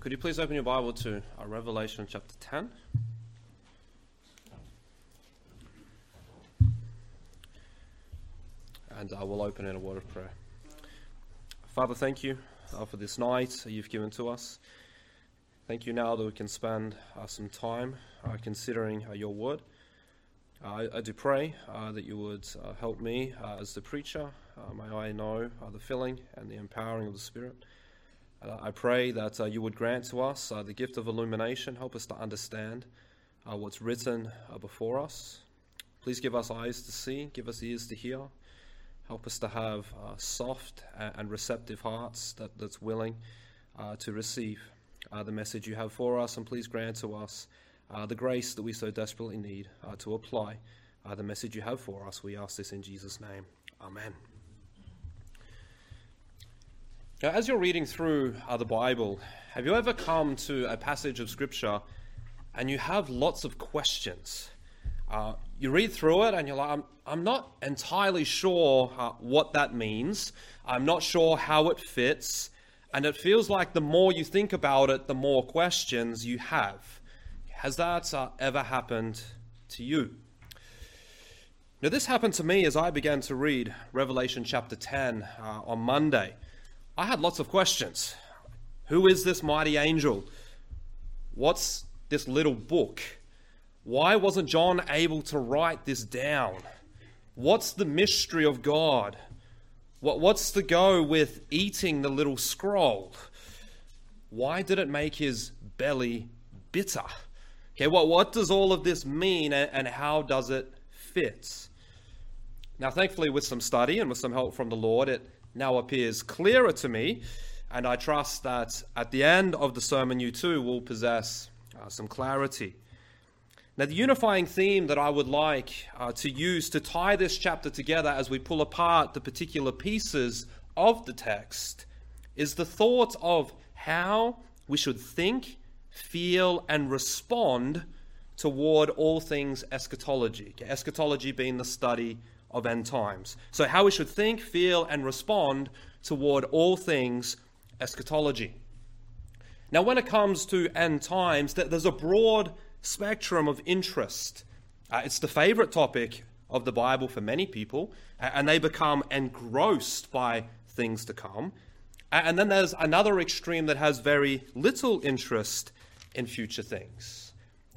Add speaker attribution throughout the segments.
Speaker 1: could you please open your Bible to uh, Revelation chapter 10? And I will open in a word of prayer. Father, thank you uh, for this night you've given to us. Thank you now that we can spend uh, some time uh, considering uh, your word. Uh, I, do pray that you would help me as the preacher. may I know the filling and the empowering of the Spirit. Uh, I pray that uh, you would grant to us uh, the gift of illumination, help us to understand uh, what's written uh, before us. Please give us eyes to see, give us ears to hear. Help us to have uh, soft and receptive hearts that, that's willing to receive the message you have for us. And please grant to us the grace that we so desperately need to apply the message you have for us. We ask this in Jesus' name. Amen. Now, as you're reading through uh, the Bible, have you ever come to a passage of Scripture and you have lots of questions? Uh, you read through it and you're like, I'm, I'm not entirely sure uh, what that means. I'm not sure how it fits. And it feels like the more you think about it, the more questions you have. Has that uh, ever happened to you? Now, this happened to me as I began to read Revelation chapter 10 uh, on Monday. I had lots of questions. Who is this mighty angel? What's this little book? Why wasn't John able to write this down? What's the mystery of God? What, what's the go with eating the little scroll? Why did it make his belly bitter? Okay, well, what does all of this mean and, and how does it fit? Now, thankfully, with some study and with some help from the Lord, it now appears clearer to me, and I trust that at the end of the sermon, you too will possess uh, some clarity. Now, the unifying theme that I would like uh, to use to tie this chapter together as we pull apart the particular pieces of the text is the thought of how we should think, feel, and respond toward all things eschatology. Eschatology being the study of end times. So, how we should think, feel, and respond toward all things eschatology. Now, when it comes to end times, there's a broad spectrum of interest. Uh, it's the favorite topic of the Bible for many people, and they become engrossed by things to come. And then there's another extreme that has very little interest in future things.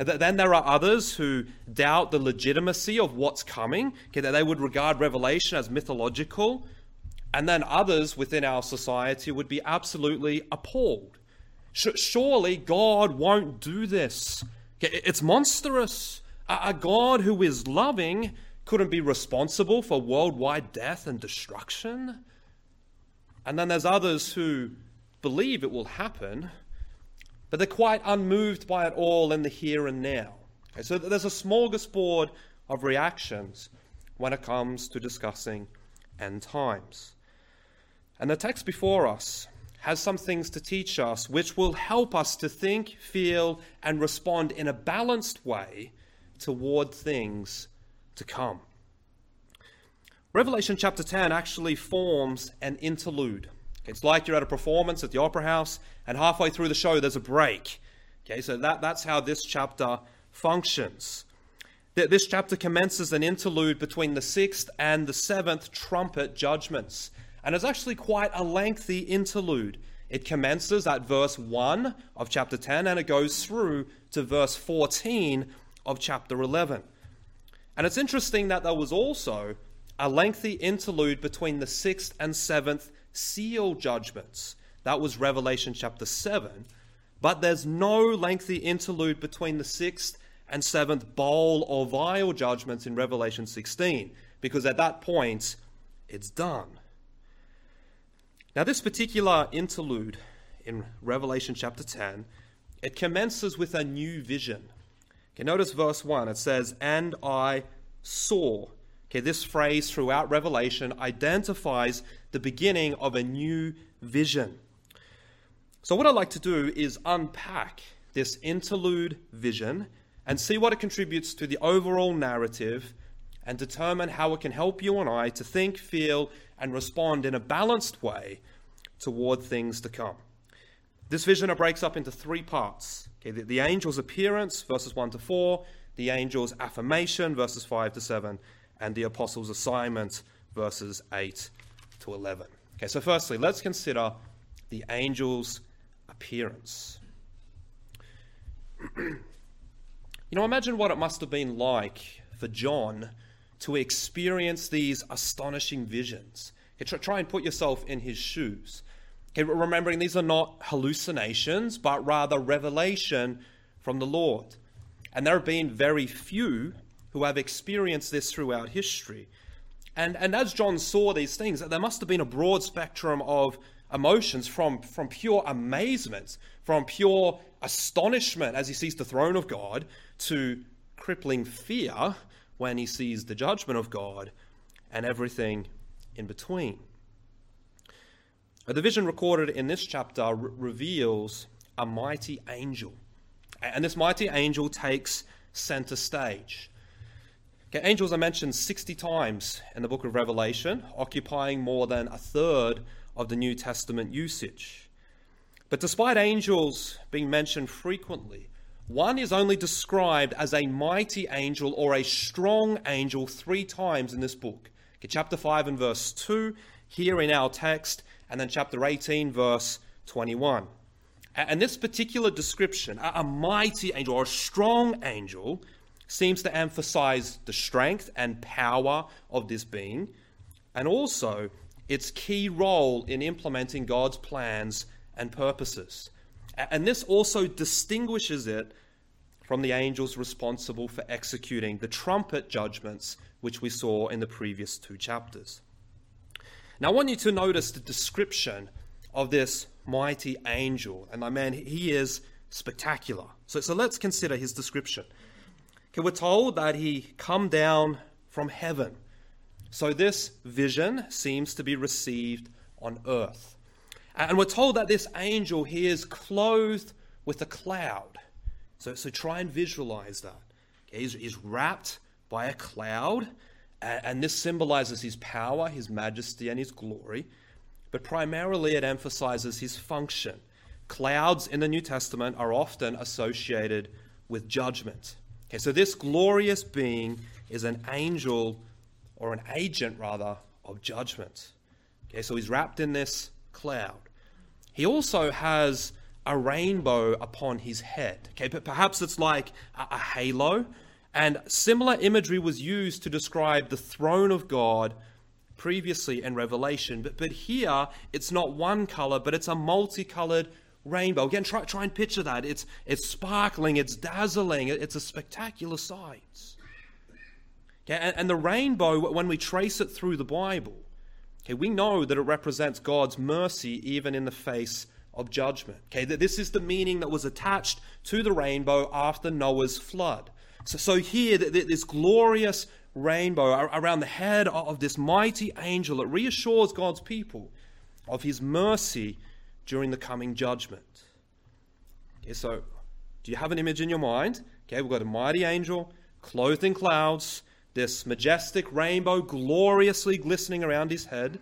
Speaker 1: Then there are others who doubt the legitimacy of what's coming, okay, that they would regard Revelation as mythological. And then others within our society would be absolutely appalled. Surely God won't do this. Okay, it's monstrous. A God who is loving couldn't be responsible for worldwide death and destruction. And then there's others who believe it will happen but they're quite unmoved by it all in the here and now. Okay, so there's a smorgasbord of reactions when it comes to discussing end times. And the text before us has some things to teach us which will help us to think, feel, and respond in a balanced way toward things to come. Revelation chapter 10 actually forms an interlude it's like you're at a performance at the opera house, and halfway through the show, there's a break. Okay, so that, that's how this chapter functions. This chapter commences an interlude between the sixth and the seventh trumpet judgments. And it's actually quite a lengthy interlude. It commences at verse 1 of chapter 10 and it goes through to verse 14 of chapter 11. And it's interesting that there was also a lengthy interlude between the sixth and seventh seal judgments. That was Revelation chapter 7. But there's no lengthy interlude between the sixth and seventh bowl or vial judgments in Revelation 16, because at that point, it's done. Now, this particular interlude in Revelation chapter 10, it commences with a new vision. Okay, notice verse 1. It says, And I saw. Okay, this phrase throughout Revelation identifies the beginning of a new vision. So, what I'd like to do is unpack this interlude vision and see what it contributes to the overall narrative and determine how it can help you and I to think, feel, and respond in a balanced way toward things to come. This vision breaks up into three parts. Okay, the, the angel's appearance, verses 1 to 4, the angel's affirmation, verses 5 to 7, and the apostle's assignment, verses 8 to 11. Okay, so firstly, let's consider the angel's appearance. you know, imagine what it must have been like for John to experience these astonishing visions. Okay, try and put yourself in his shoes. Okay, remembering these are not hallucinations, but rather revelation from the Lord. And there have been very few who have experienced this throughout history. And, and as John saw these things, there must have been a broad spectrum of emotions from, from pure amazement, from pure astonishment as he sees the throne of God, to crippling fear when he sees the judgment of God, and everything in between. The vision recorded in this chapter re- reveals a mighty angel. And this mighty angel takes center stage. Okay, angels are mentioned 60 times in the book of Revelation, occupying more than a third of the New Testament usage. But despite angels being mentioned frequently, one is only described as a mighty angel or a strong angel three times in this book. Okay, chapter 5 and verse 2, here in our text, and then chapter 18, verse 21. And this particular description, a mighty angel or a strong angel, seems to emphasize the strength and power of this being, and also its key role in implementing God's plans and purposes. And this also distinguishes it from the angels responsible for executing the trumpet judgments which we saw in the previous two chapters. Now, I want you to notice the description of this mighty angel. And I mean, he is spectacular. So, so let's consider his description. Okay, we're told that he come down from heaven. So this vision seems to be received on earth. And we're told that this angel he is clothed with a cloud. So, so try and visualize that. Okay, he's, he's wrapped by a cloud, and, and this symbolizes his power, his majesty, and his glory. But primarily it emphasizes his function. Clouds in the New Testament are often associated with judgment. Okay, so this glorious being is an angel, or an agent rather, of judgment. Okay, so he's wrapped in this cloud. He also has a rainbow upon his head. Okay, but perhaps it's like a, a halo. And similar imagery was used to describe the throne of God previously in Revelation. But, but here, it's not one color, but it's a multicolored rainbow. Again, try, try and picture that. It's, it's sparkling, it's dazzling, it's a spectacular sight. Okay, and, and the rainbow, when we trace it through the Bible, okay, we know that it represents God's mercy even in the face of judgment. Okay, that this is the meaning that was attached to the rainbow after Noah's flood. So, so here, this glorious rainbow around the head of this mighty angel, it reassures God's people of his mercy during the coming judgment. Okay, so do you have an image in your mind? Okay, we've got a mighty angel clothed in clouds, this majestic rainbow gloriously glistening around his head.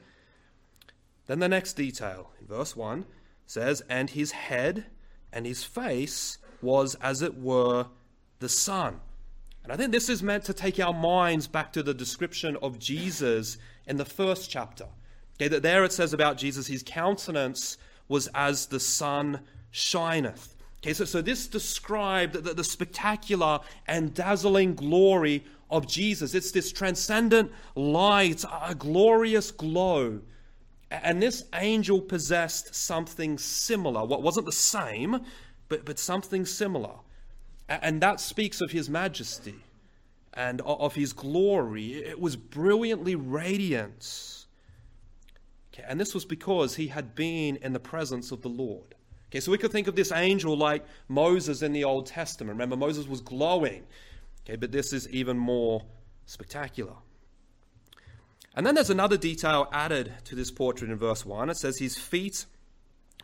Speaker 1: Then the next detail in verse 1 says, And his head and his face was as it were the sun. And I think this is meant to take our minds back to the description of Jesus in the first chapter. Okay, that there it says about Jesus, his countenance was as the sun shineth. Okay, so, so this described the, the spectacular and dazzling glory of Jesus. It's this transcendent light, a glorious glow. And this angel possessed something similar. What wasn't the same, but, but something similar. And that speaks of his majesty and of his glory. It was brilliantly radiant. Okay, and this was because he had been in the presence of the Lord. Okay, so we could think of this angel like Moses in the Old Testament. Remember, Moses was glowing. Okay, but this is even more spectacular. And then there's another detail added to this portrait in verse 1. It says his feet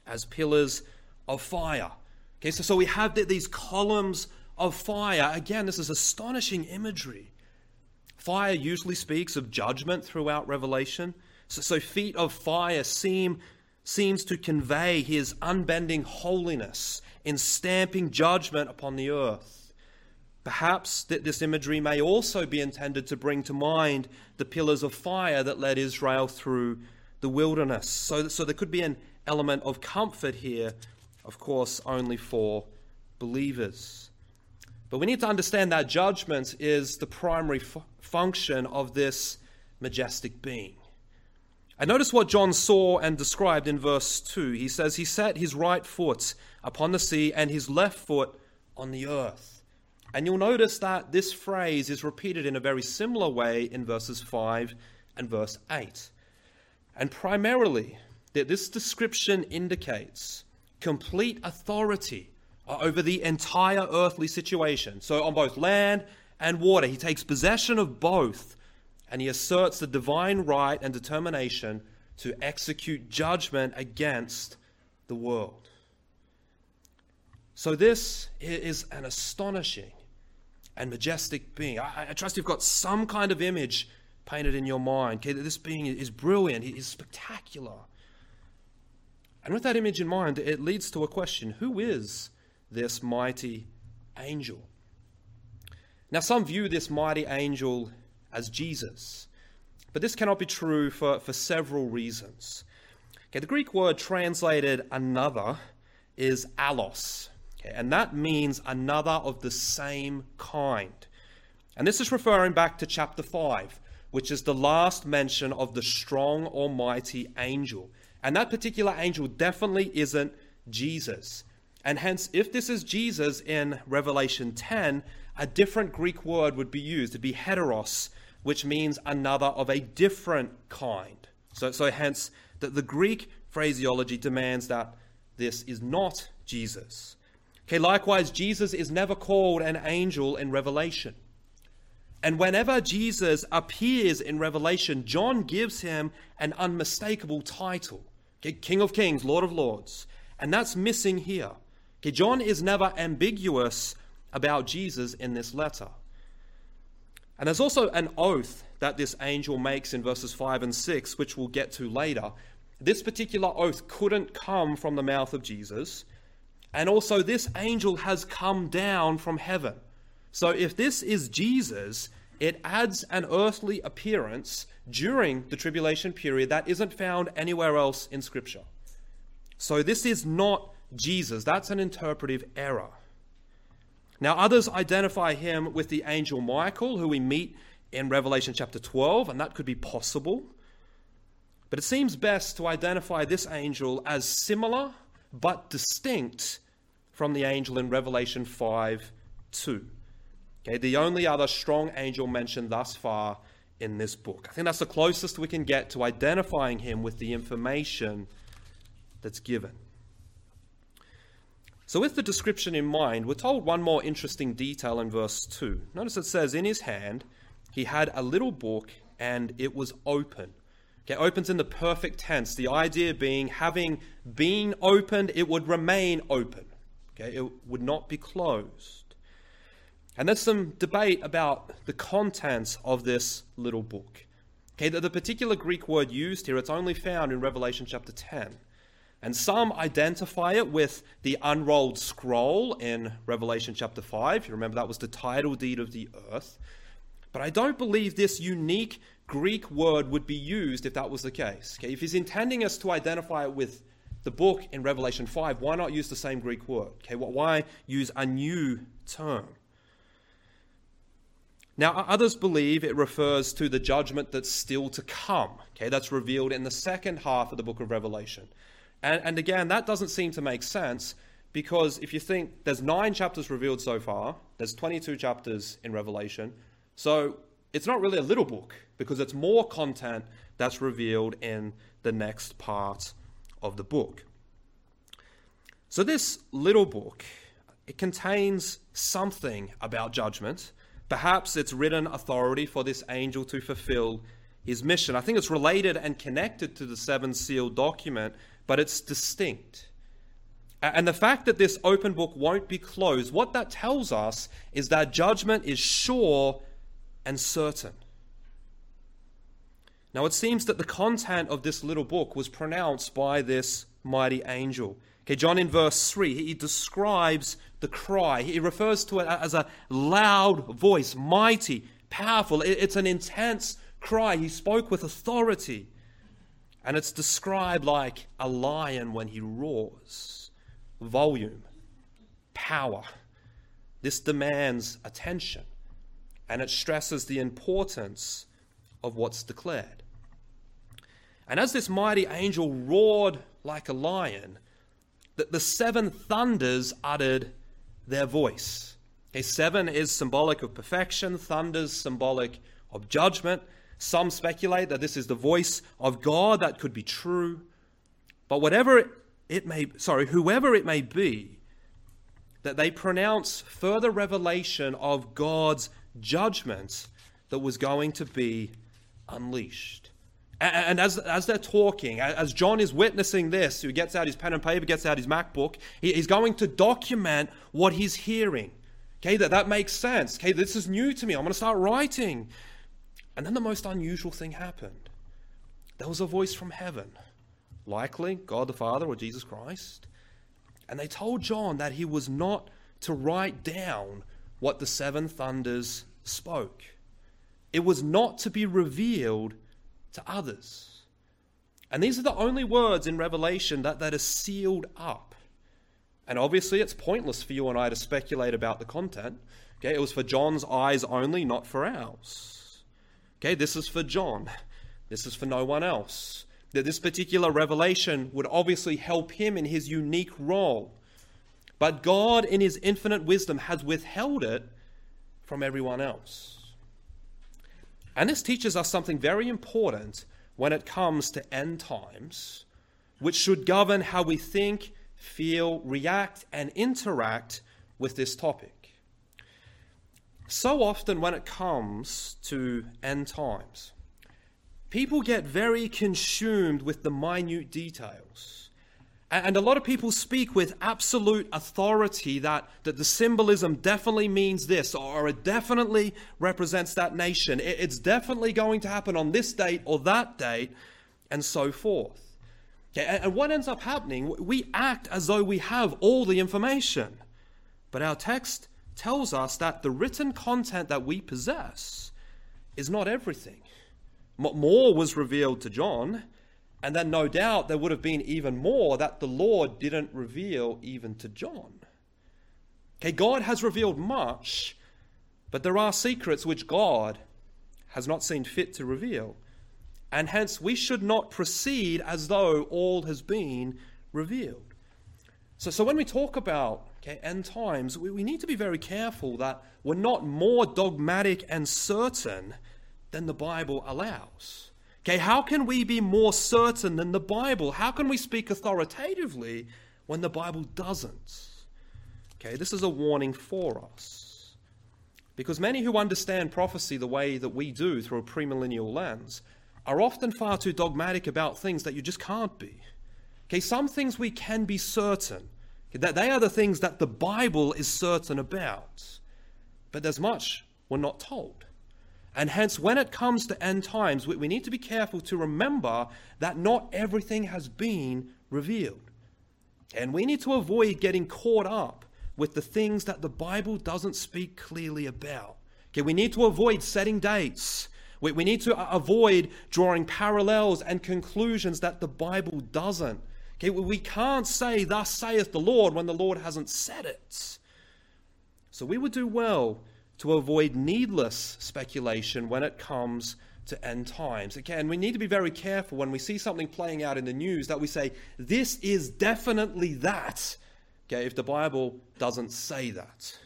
Speaker 1: as pillars of fire. Okay, so, so we have these columns of fire. Again, this is astonishing imagery. Fire usually speaks of judgment throughout Revelation. So, so feet of fire seem seems to convey his unbending holiness in stamping judgment upon the earth. Perhaps that this imagery may also be intended to bring to mind the pillars of fire that led Israel through the wilderness. So, so there could be an element of comfort here, of course, only for believers. But we need to understand that judgment is the primary function of this majestic being. And notice what John saw and described in verse 2. He says, He set his right foot upon the sea and his left foot on the earth. And you'll notice that this phrase is repeated in a very similar way in verses 5 and verse 8. And primarily, that this description indicates complete authority over the entire earthly situation. So, on both land and water, he takes possession of both and he asserts the divine right and determination to execute judgment against the world. So, this is an astonishing and majestic being. I, I, trust you've got some kind of image painted in your mind. Okay, this being is brilliant, he is spectacular. And with that image in mind, it leads to a question Who is this mighty angel? Now, some view this mighty angel as Jesus. But this cannot be true for, for several reasons. Okay, the Greek word translated another is allos, okay, and that means another of the same kind. And this is referring back to chapter 5, which is the last mention of the strong, almighty angel. And that particular angel definitely isn't Jesus. And hence, if this is Jesus in Revelation 10, a different Greek word would be used. It'd be heteros, which means another of a different kind. So, so hence, that the Greek phraseology demands that this is not Jesus. Okay, likewise, Jesus is never called an angel in Revelation. And whenever Jesus appears in Revelation, John gives him an unmistakable title okay, King of Kings, Lord of Lords. And that's missing here. Okay, John is never ambiguous about Jesus in this letter. And there's also an oath that this angel makes in verses 5 and 6, which we'll get to later. This particular oath couldn't come from the mouth of Jesus. And also, this angel has come down from heaven. So, if this is Jesus, it adds an earthly appearance during the tribulation period that isn't found anywhere else in Scripture. So, this is not Jesus. That's an interpretive error. Now, others identify him with the angel Michael, who we meet in Revelation chapter 12, and that could be possible. But it seems best to identify this angel as similar but distinct from the angel in Revelation 5 2. Okay, the only other strong angel mentioned thus far in this book. I think that's the closest we can get to identifying him with the information that's given. So, with the description in mind, we're told one more interesting detail in verse 2. Notice it says, In his hand he had a little book and it was open. Okay, opens in the perfect tense. The idea being, having been opened, it would remain open. Okay, it would not be closed. And there's some debate about the contents of this little book. Okay, the, the particular Greek word used here, it's only found in Revelation chapter 10. And some identify it with the unrolled scroll in Revelation chapter 5. You remember that was the title deed of the earth. But I don't believe this unique Greek word would be used if that was the case. Okay, if he's intending us to identify it with the book in Revelation 5, why not use the same Greek word? Okay, why use a new term? Now, others believe it refers to the judgment that's still to come. Okay, that's revealed in the second half of the book of Revelation. And, and again, that doesn't seem to make sense because if you think there's nine chapters revealed so far, there's 22 chapters in Revelation. So it's not really a little book because it's more content that's revealed in the next part of the book. So this little book, it contains something about judgment. Perhaps it's written authority for this angel to fulfill his mission. I think it's related and connected to the seven seal document but it's distinct. And the fact that this open book won't be closed, what that tells us is that judgment is sure and certain. Now, it seems that the content of this little book was pronounced by this mighty angel. Okay, John in verse 3, he describes the cry. He refers to it as a loud voice, mighty, powerful. It's an intense cry. He spoke with authority. And it's described like a lion when he roars. Volume, power. This demands attention. And it stresses the importance of what's declared. And as this mighty angel roared like a lion, that the seven thunders uttered their voice. Okay, seven is symbolic of perfection, thunders symbolic of judgment. Some speculate that this is the voice of God that could be true. But whatever it may sorry, whoever it may be, that they pronounce further revelation of God's judgment that was going to be unleashed. And as, as they're talking, as John is witnessing this, he gets out his pen and paper, gets out his MacBook, he's going to document what he's hearing. Okay, that, that makes sense. Okay, this is new to me. I'm going to start writing. And then the most unusual thing happened. There was a voice from heaven, likely God the Father or Jesus Christ. And they told John that he was not to write down what the seven thunders spoke, it was not to be revealed to others. And these are the only words in Revelation that, that are sealed up. And obviously, it's pointless for you and I to speculate about the content. Okay, it was for John's eyes only, not for ours. Okay, this is for John. This is for no one else. That this particular revelation would obviously help him in his unique role. But God, in his infinite wisdom, has withheld it from everyone else. And this teaches us something very important when it comes to end times, which should govern how we think, feel, react, and interact with this topic. So often, when it comes to end times, people get very consumed with the minute details. And a lot of people speak with absolute authority that, that the symbolism definitely means this, or it definitely represents that nation. It's definitely going to happen on this date or that date, and so forth. And what ends up happening, we act as though we have all the information. But our text tells us that the written content that we possess is not everything. More was revealed to John and then, no doubt, there would have been even more that the Lord didn't reveal even to John. Okay, God has revealed much, but there are secrets which God has not seen fit to reveal. And hence, we should not proceed as though all has been revealed. So, so when we talk about okay, end times, we, we need to be very careful that we're not more dogmatic and certain than the Bible allows. Okay, how can we be more certain than the Bible? How can we speak authoritatively when the Bible doesn't? Okay, this is a warning for us. Because many who understand prophecy the way that we do through a premillennial lens are often far too dogmatic about things that you just can't be. Okay, some things we can be certain. That they are the things that the Bible is certain about. But there's much we're not told. And hence, when it comes to end times, we, need to be careful to remember that not everything has been revealed. And we need to avoid getting caught up with the things that the Bible doesn't speak clearly about. Okay, we need to avoid setting dates. We, we need to uh, avoid drawing parallels and conclusions that the Bible doesn't. Okay, we can't say, Thus saith the Lord, when the Lord hasn't said it. So we would do well to avoid needless speculation when it comes to end times. Again, we need to be very careful when we see something playing out in the news that we say, this is definitely that. Okay, if the Bible doesn't say that.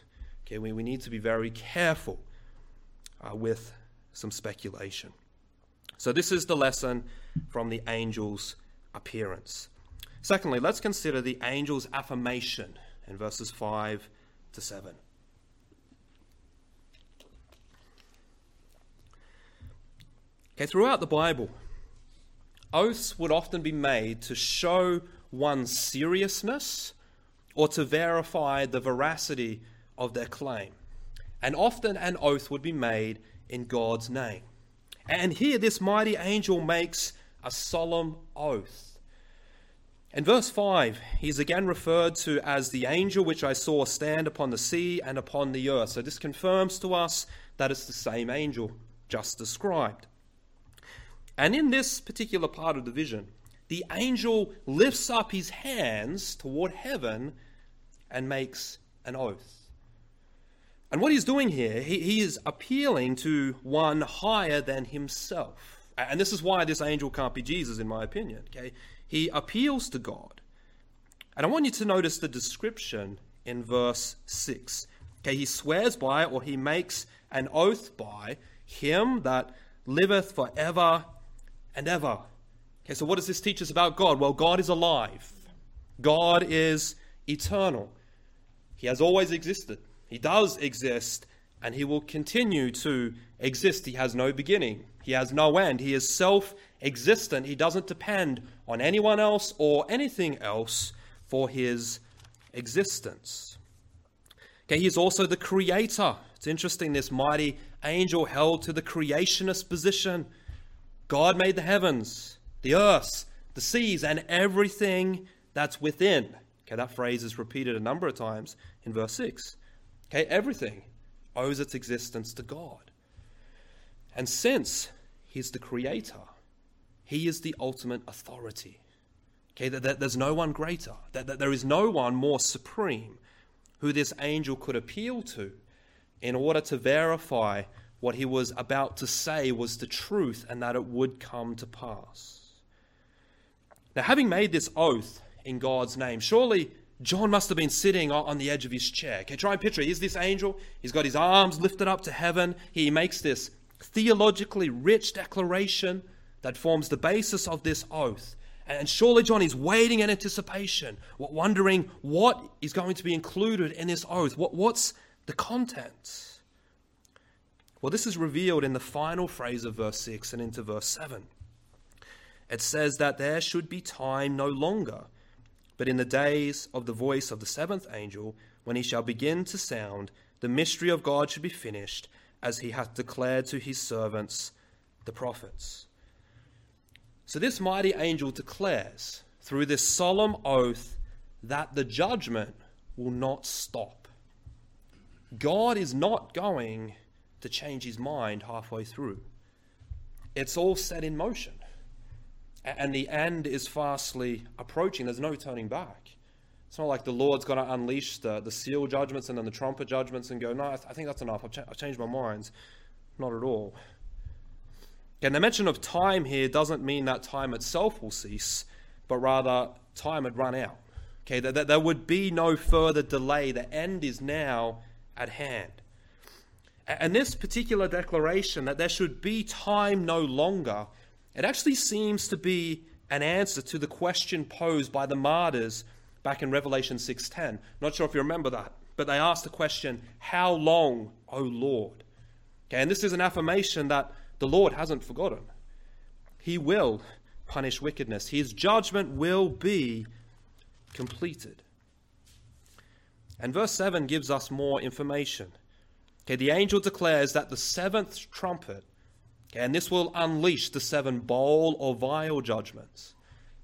Speaker 1: Okay, we, we need to be very careful uh, with some speculation. So, this is the lesson from the angel's appearance. Secondly, let's consider the angel's affirmation in verses 5 to 7. Okay, throughout the Bible, oaths would often be made to show one's seriousness or to verify the veracity of their claim. And often an oath would be made in God's name. And here, this mighty angel makes a solemn oath. In verse 5, he's again referred to as the angel which I saw stand upon the sea and upon the earth. So this confirms to us that it's the same angel just described. And in this particular part of the vision, the angel lifts up his hands toward heaven and makes an oath. And what he's doing here, he, he is appealing to one higher than himself. And this is why this angel can't be Jesus, in my opinion. Okay? He appeals to God. And I want you to notice the description in verse 6. Okay, he swears by, or he makes an oath by, him that liveth for ever and ever. Okay, so what does this teach us about God? Well, God is alive, God is eternal. He has always existed, He does exist, and He will continue to exist. He has no beginning, He has no end. He is self existent. He doesn't depend on anyone else or anything else for His existence. Okay, He is also the creator. It's interesting, this mighty angel held to the creationist position. God made the heavens the earth, the seas, and everything that's within. Okay, that phrase is repeated a number of times in verse 6. Okay, everything owes its existence to God. And since He's the Creator, He is the ultimate authority. Okay, that, that there's no one greater, that, that there is no one more supreme who this angel could appeal to in order to verify what he was about to say was the truth and that it would come to pass. Now, having made this oath in God's name, surely John must have been sitting on the edge of his chair. Okay, try and picture. Here's this angel. He's got his arms lifted up to heaven. He makes this theologically rich declaration that forms the basis of this oath. And surely John is waiting in anticipation, wondering what is going to be included in this oath. What, what's the content? Well, this is revealed in the final phrase of verse 6 and into verse 7 it says that there should be time no longer, but in the days of the voice of the seventh angel, when he shall begin to sound, the mystery of God should be finished, as he hath declared to his servants, the prophets. So this mighty angel declares through this solemn oath that the judgment will not stop. God is not going to change his mind halfway through. It's all set in motion and the end is fastly approaching. There's no turning back. It's not like the Lord's going to unleash the, the seal judgments and then the trumpet judgments and go, no, I, th- I think that's enough. I've, cha- I've, changed my mind. Not at all. And the mention of time here doesn't mean that time itself will cease, but rather time had run out. Okay, that, that there would be no further delay. The end is now at hand. And this particular declaration that there should be time no longer it actually seems to be an answer to the question posed by the martyrs back in Revelation 6:10. Not sure if you remember that, but they asked the question, "How long, O Lord?" Okay, and this is an affirmation that the Lord hasn't forgotten. He will punish wickedness. His judgment will be completed. And verse 7 gives us more information. Okay, the angel declares that the seventh trumpet and this will unleash the seven bowl or vial judgments.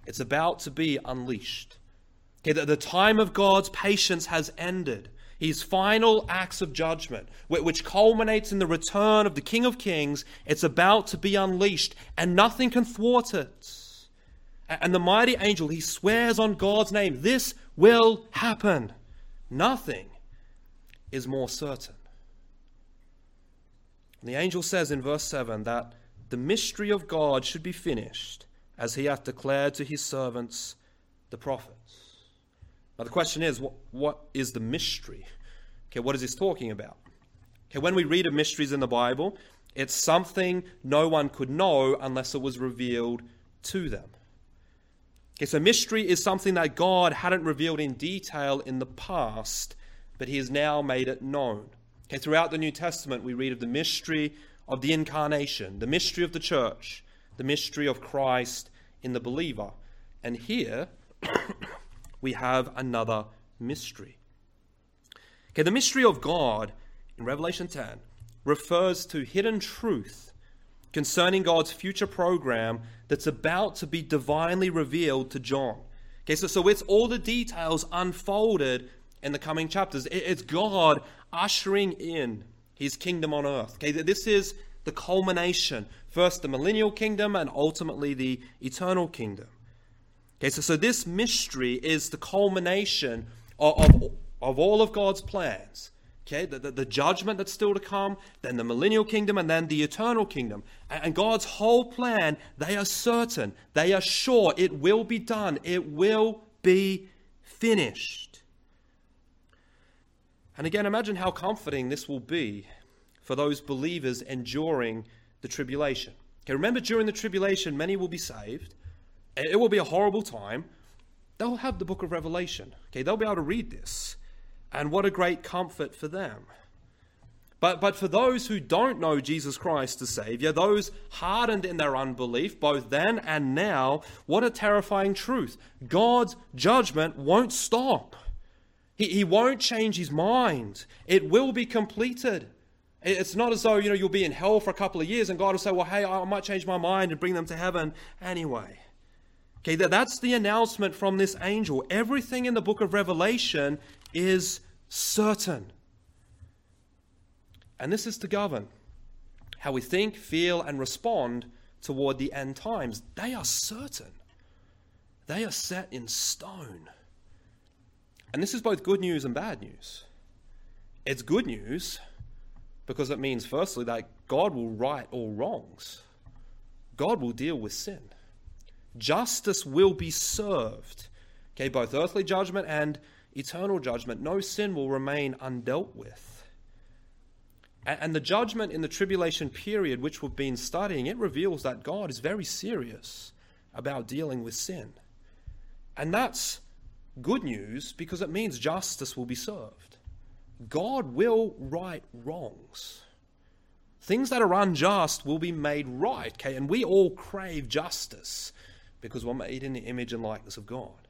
Speaker 1: It's about to be unleashed. Okay, the, the time of God's patience has ended. His final acts of judgment, which culminates in the return of the King of Kings, it's about to be unleashed, and nothing can thwart it. And the mighty angel, he swears on God's name, this will happen. Nothing is more certain. And the angel says in verse 7 that the mystery of God should be finished as he hath declared to his servants, the prophets. Now, the question is, what, what is the mystery? Okay, what is this talking about? Okay, when we read of mysteries in the Bible, it's something no one could know unless it was revealed to them. Okay, so mystery is something that God hadn't revealed in detail in the past, but he has now made it known. Okay, throughout the New Testament, we read of the mystery of the incarnation, the mystery of the church, the mystery of Christ in the believer. And here we have another mystery. Okay, the mystery of God in Revelation 10 refers to hidden truth concerning God's future program that's about to be divinely revealed to John. Okay, so, so it's all the details unfolded in the coming chapters. It's God ushering in his kingdom on earth. Okay, this is the culmination. First, the millennial kingdom, and ultimately the eternal kingdom. Okay, so, so this mystery is the culmination of, of, of all of God's plans. Okay, the, the, the, judgment that's still to come, then the millennial kingdom, and then the eternal kingdom. And, and God's whole plan, they are certain, they are sure it will be done, it will be finished. And again, imagine how comforting this will be for those believers enduring the tribulation. Okay, remember, during the tribulation, many will be saved. It will be a horrible time. They'll have the book of Revelation. Okay, they'll be able to read this. And what a great comfort for them. But, but for those who don't know Jesus Christ as Savior, those hardened in their unbelief, both then and now, what a terrifying truth. God's judgment won't stop. He, he won't change his mind. It will be completed. It's not as though you know you'll be in hell for a couple of years and God will say, "Well, hey, I might change my mind and bring them to heaven anyway." Okay, that's the announcement from this angel. Everything in the book of Revelation is certain. And this is to govern how we think, feel, and respond toward the end times. They are certain, they are set in stone. And this is both good news and bad news. It's good news because it means, firstly, that God will right all wrongs, God will deal with sin. Justice will be served. Okay, both earthly judgment and eternal judgment, no sin will remain undealt with. And the judgment in the tribulation period, which we've been studying, it reveals that God is very serious about dealing with sin. And that's good news because it means justice will be served. God will right wrongs. Things that are unjust will be made right, okay? And we all crave justice because we're made in the image and likeness of God.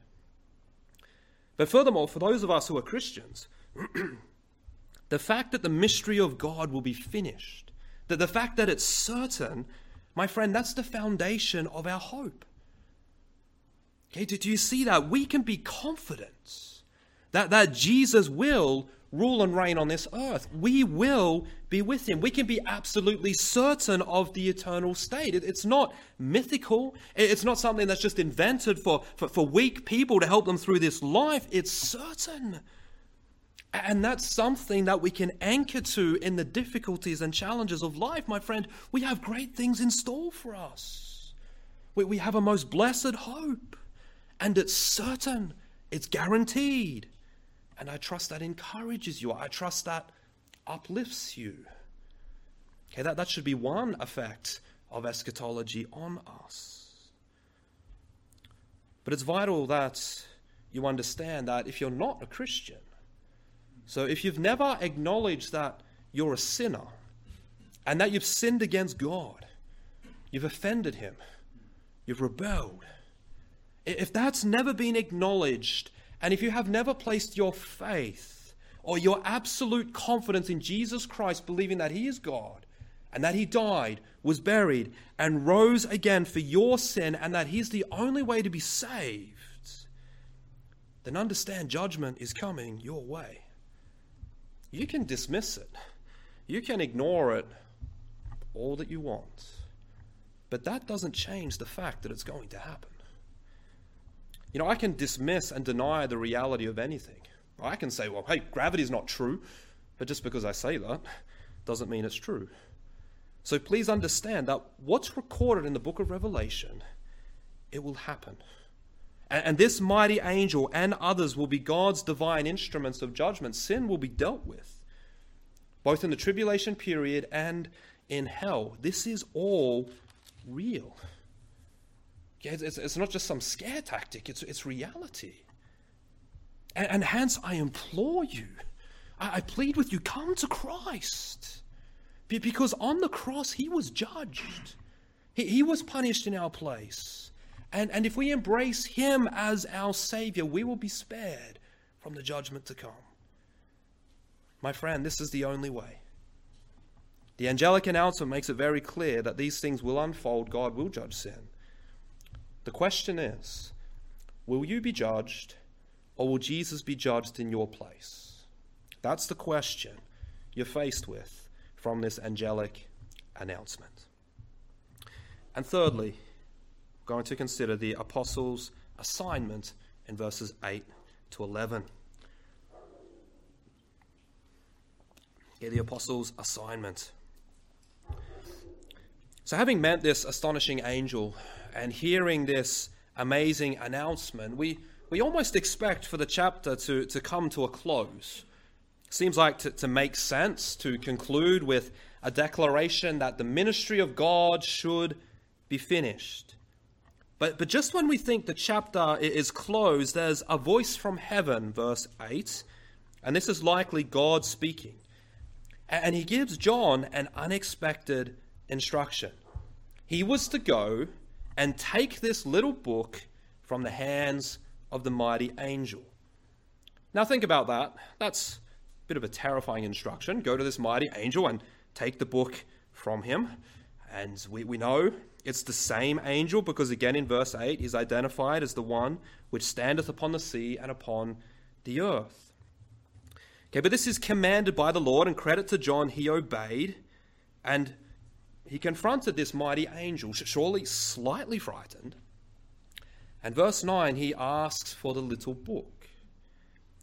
Speaker 1: But furthermore, for those of us who are Christians, the fact that the mystery of God will be finished, that the fact that it's certain, my friend, that's the foundation of our hope. Okay, do, you see that? We can be confident that, that Jesus will rule and reign on this earth. We will be with him. We can be absolutely certain of the eternal state. It, it's not mythical, it's not something that's just invented for, for, for weak people to help them through this life. It's certain. And that's something that we can anchor to in the difficulties and challenges of life, my friend. We have great things in store for us. We, we have a most blessed hope, and it's certain, it's guaranteed. And I trust that encourages you. I trust that uplifts you. Okay, that, that should be one effect of eschatology on us. But it's vital that you understand that if you're not a Christian, so if you've never acknowledged that you're a sinner and that you've sinned against God, you've offended Him, you've rebelled, if that's never been acknowledged and if you have never placed your faith or your absolute confidence in Jesus Christ, believing that He is God and that He died, was buried, and rose again for your sin, and that He's the only way to be saved, then understand judgment is coming your way. You can dismiss it, you can ignore it all that you want, but that doesn't change the fact that it's going to happen. You know, I can dismiss and deny the reality of anything. I can say, well, hey, gravity's not true, but just because I say that doesn't mean it's true. So please understand that what's recorded in the book of Revelation, it will happen. And, this mighty angel and others will be God's divine instruments of judgment. Sin will be dealt with, both in the tribulation period and in hell. This is all real. It's, it's not just some scare tactic, it's, it's reality. And, and hence, I implore you, I, I plead with you, come to Christ. Because on the cross, he was judged, he, he was punished in our place. And, and if we embrace him as our Savior, we will be spared from the judgment to come. My friend, this is the only way. The angelic announcement makes it very clear that these things will unfold, God will judge sin. The question is will you be judged, or will Jesus be judged in your place? That's the question you're faced with from this angelic announcement. And thirdly, we're going to consider the apostles' assignment in verses 8 to 11. Yeah, the apostles' assignment. So, having met this astonishing angel and hearing this amazing announcement, we, we almost expect for the chapter to, to come to a close. Seems like to, to make sense to conclude with a declaration that the ministry of God should be finished. But, but just when we think the chapter is closed, there's a voice from heaven, verse 8, and this is likely God speaking. And he gives John an unexpected instruction. He was to go and take this little book from the hands of the mighty angel. Now, think about that. That's a bit of a terrifying instruction. Go to this mighty angel and take the book from him. And we, we know it's the same angel because, again, in verse 8, he's identified as the one which standeth upon the sea and upon the earth. Okay, but this is commanded by the Lord, and credit to John, he obeyed, and he confronted this mighty angel, surely slightly frightened. And verse 9, he asks for the little book.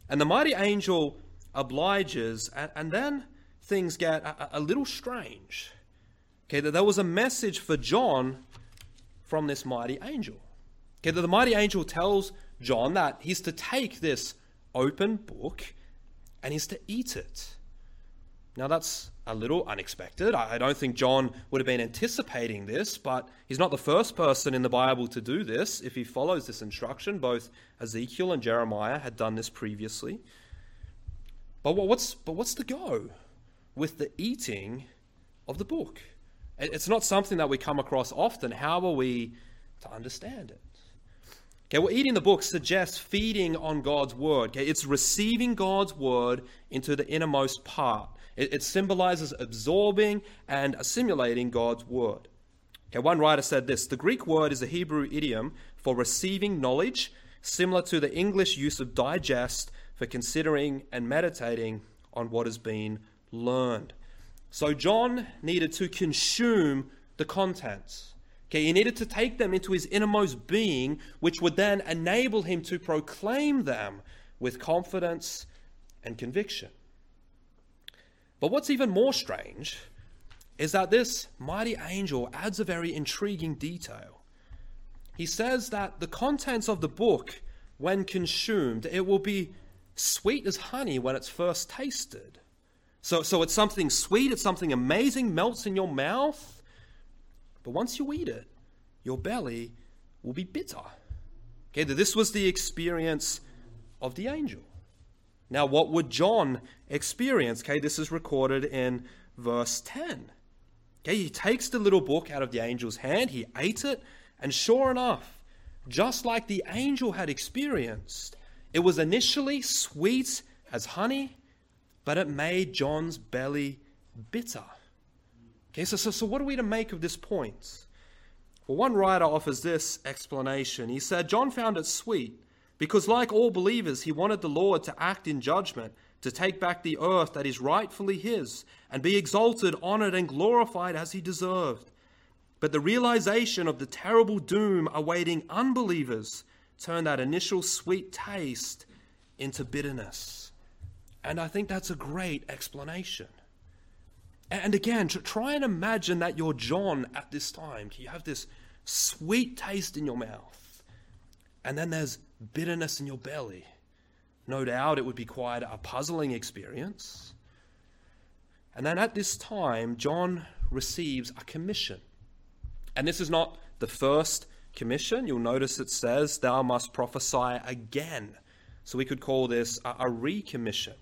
Speaker 1: And the mighty angel obliges, and, and then things get a, a little strange. Okay, that there was a message for John from this mighty angel. Okay, that the mighty angel tells John that he's to take this open book and he's to eat it. Now, that's a little unexpected. I don't think John would have been anticipating this, but he's not the first person in the Bible to do this if he follows this instruction. Both Ezekiel and Jeremiah had done this previously. But what's, but what's the go with the eating of the book? It's not something that we come across often. How are we to understand it? Okay, well, eating the book suggests feeding on God's word. Okay, it's receiving God's word into the innermost part. It, it symbolizes absorbing and assimilating God's word. Okay, one writer said this the Greek word is a Hebrew idiom for receiving knowledge, similar to the English use of digest for considering and meditating on what has been learned. So John needed to consume the contents. Okay, he needed to take them into his innermost being, which would then enable him to proclaim them with confidence and conviction. But what's even more strange is that this mighty angel adds a very intriguing detail. He says that the contents of the book, when consumed, it will be sweet as honey when it's first tasted. So, so it's something sweet, it's something amazing, melts in your mouth, but once you eat it, your belly will be bitter. Okay, this was the experience of the angel. Now, what would John experience? Okay, this is recorded in verse 10. Okay, he takes the little book out of the angel's hand, he ate it, and sure enough, just like the angel had experienced, it was initially sweet as honey, but it made John's belly bitter. Okay, so, so, so what are we to make of this point? Well, one writer offers this explanation. He said, John found it sweet because, like all believers, he wanted the Lord to act in judgment, to take back the earth that is rightfully his, and be exalted, honored, and glorified as he deserved. But the realization of the terrible doom awaiting unbelievers turned that initial sweet taste into bitterness. And I think that's a great explanation. And again, try and imagine that you're John at this time. You have this sweet taste in your mouth, and then there's bitterness in your belly. No doubt it would be quite a puzzling experience. And then at this time, John receives a commission. And this is not the first commission. You'll notice it says, Thou must prophesy again. So we could call this a, a recommission.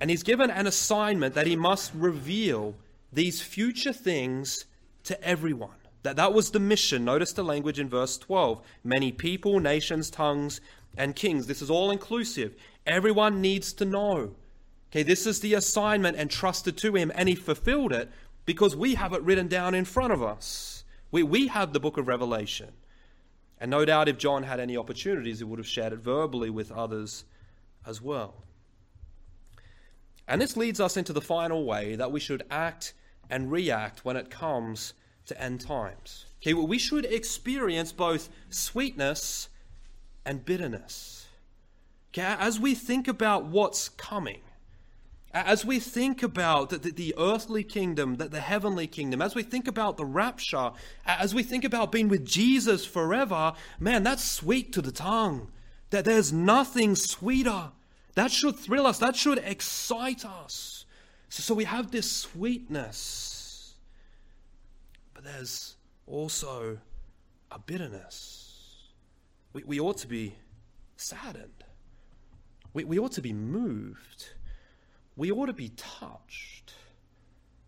Speaker 1: And he's given an assignment that he must reveal these future things to everyone. That, that was the mission. Notice the language in verse 12. Many people, nations, tongues, and kings. This is all inclusive. Everyone needs to know. Okay, this is the assignment entrusted to him, and he fulfilled it because we have it written down in front of us. We, we have the book of Revelation. And no doubt if John had any opportunities, he would have shared it verbally with others as well. And this leads us into the final way that we should act and react when it comes to end times. Okay, well, we should experience both sweetness and bitterness. Okay, as we think about what's coming, as we think about the, the, the, earthly kingdom, the, the heavenly kingdom, as we think about the rapture, as we think about being with Jesus forever, man, that's sweet to the tongue. That there's nothing sweeter. That should thrill us. That should excite us. So, so we have this sweetness. But there's also a bitterness. We, we ought to be saddened. We, we ought to be moved we ought to be touched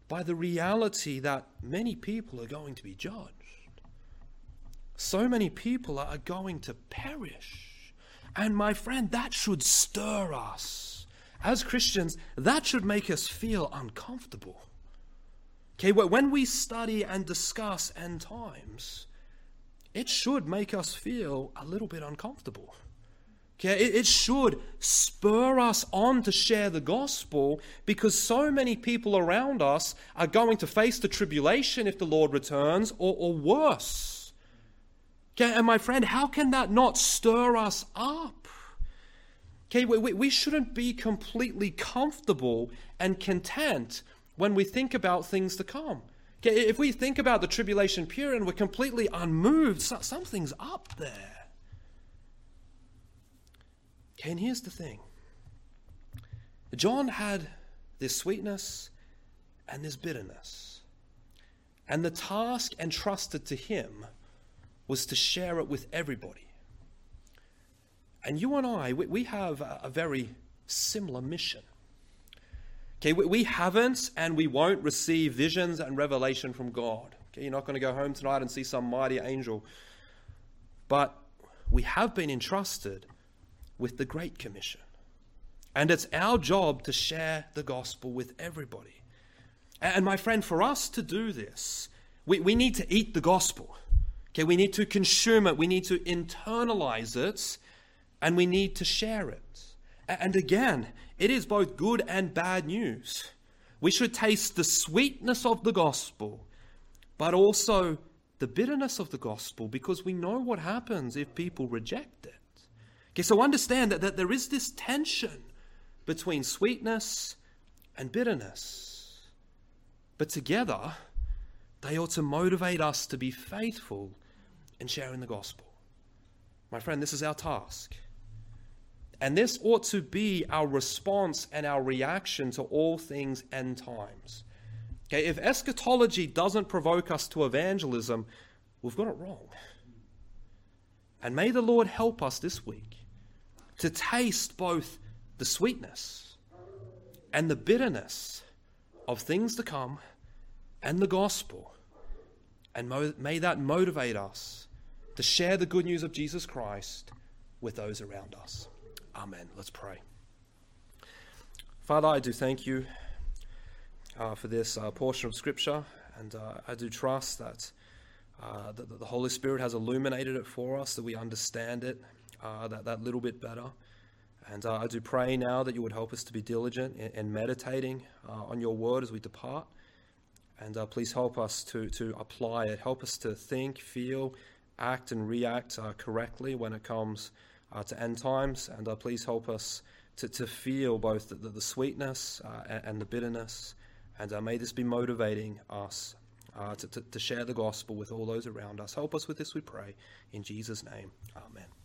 Speaker 1: by the reality that many people are going to be judged. So many people are going to perish. And my friend, that should stir us. As Christians, that should make us feel uncomfortable. Okay, when we study and discuss end times, it should make us feel a little bit uncomfortable. Okay, it, should spur us on to share the gospel because so many people around us are going to face the tribulation if the Lord returns, or, or worse. Okay, and my friend, how can that not stir us up? Okay, we, we shouldn't be completely comfortable and content when we think about things to come. Okay, if we think about the tribulation period and we're completely unmoved, so, something's up there. Okay, and here's the thing John had this sweetness and this bitterness. And the task entrusted to him was to share it with everybody. And you and I, we, have a, very similar mission. Okay, we, haven't and we won't receive visions and revelation from God. Okay, you're not going to go home tonight and see some mighty angel. But we have been entrusted with the Great Commission. And it's our job to share the gospel with everybody. And my friend, for us to do this, we, we need to eat the gospel. Okay, we need to consume it, we need to internalize it, and we need to share it. And again, it is both good and bad news. We should taste the sweetness of the gospel, but also the bitterness of the gospel because we know what happens if people reject it. Okay, so understand that, that there is this tension between sweetness and bitterness. But together, they ought to motivate us to be faithful and share in sharing the gospel. My friend, this is our task. And this ought to be our response and our reaction to all things end times. Okay, if eschatology doesn't provoke us to evangelism, we've got it wrong. And may the Lord help us this week to taste both the sweetness and the bitterness of things to come and the gospel. And may that motivate us to share the good news of Jesus Christ with those around us. Amen. Let's pray. Father, I do thank you uh, for this uh, portion of Scripture, and uh, I do trust that, uh, that the Holy Spirit has illuminated it for us, that we understand it uh, that, that little bit better. And uh, I do pray now that you would help us to be diligent in, in meditating on your word as we depart. And please help us to, to apply it. Help us to think, feel, act, and react correctly when it comes Uh, to end times. And uh, please help us to, to feel both the, the sweetness uh, and, and, the bitterness. And may this be motivating us uh, to, to, to, share the gospel with all those around us. Help us with this, we pray. In Jesus' name, amen.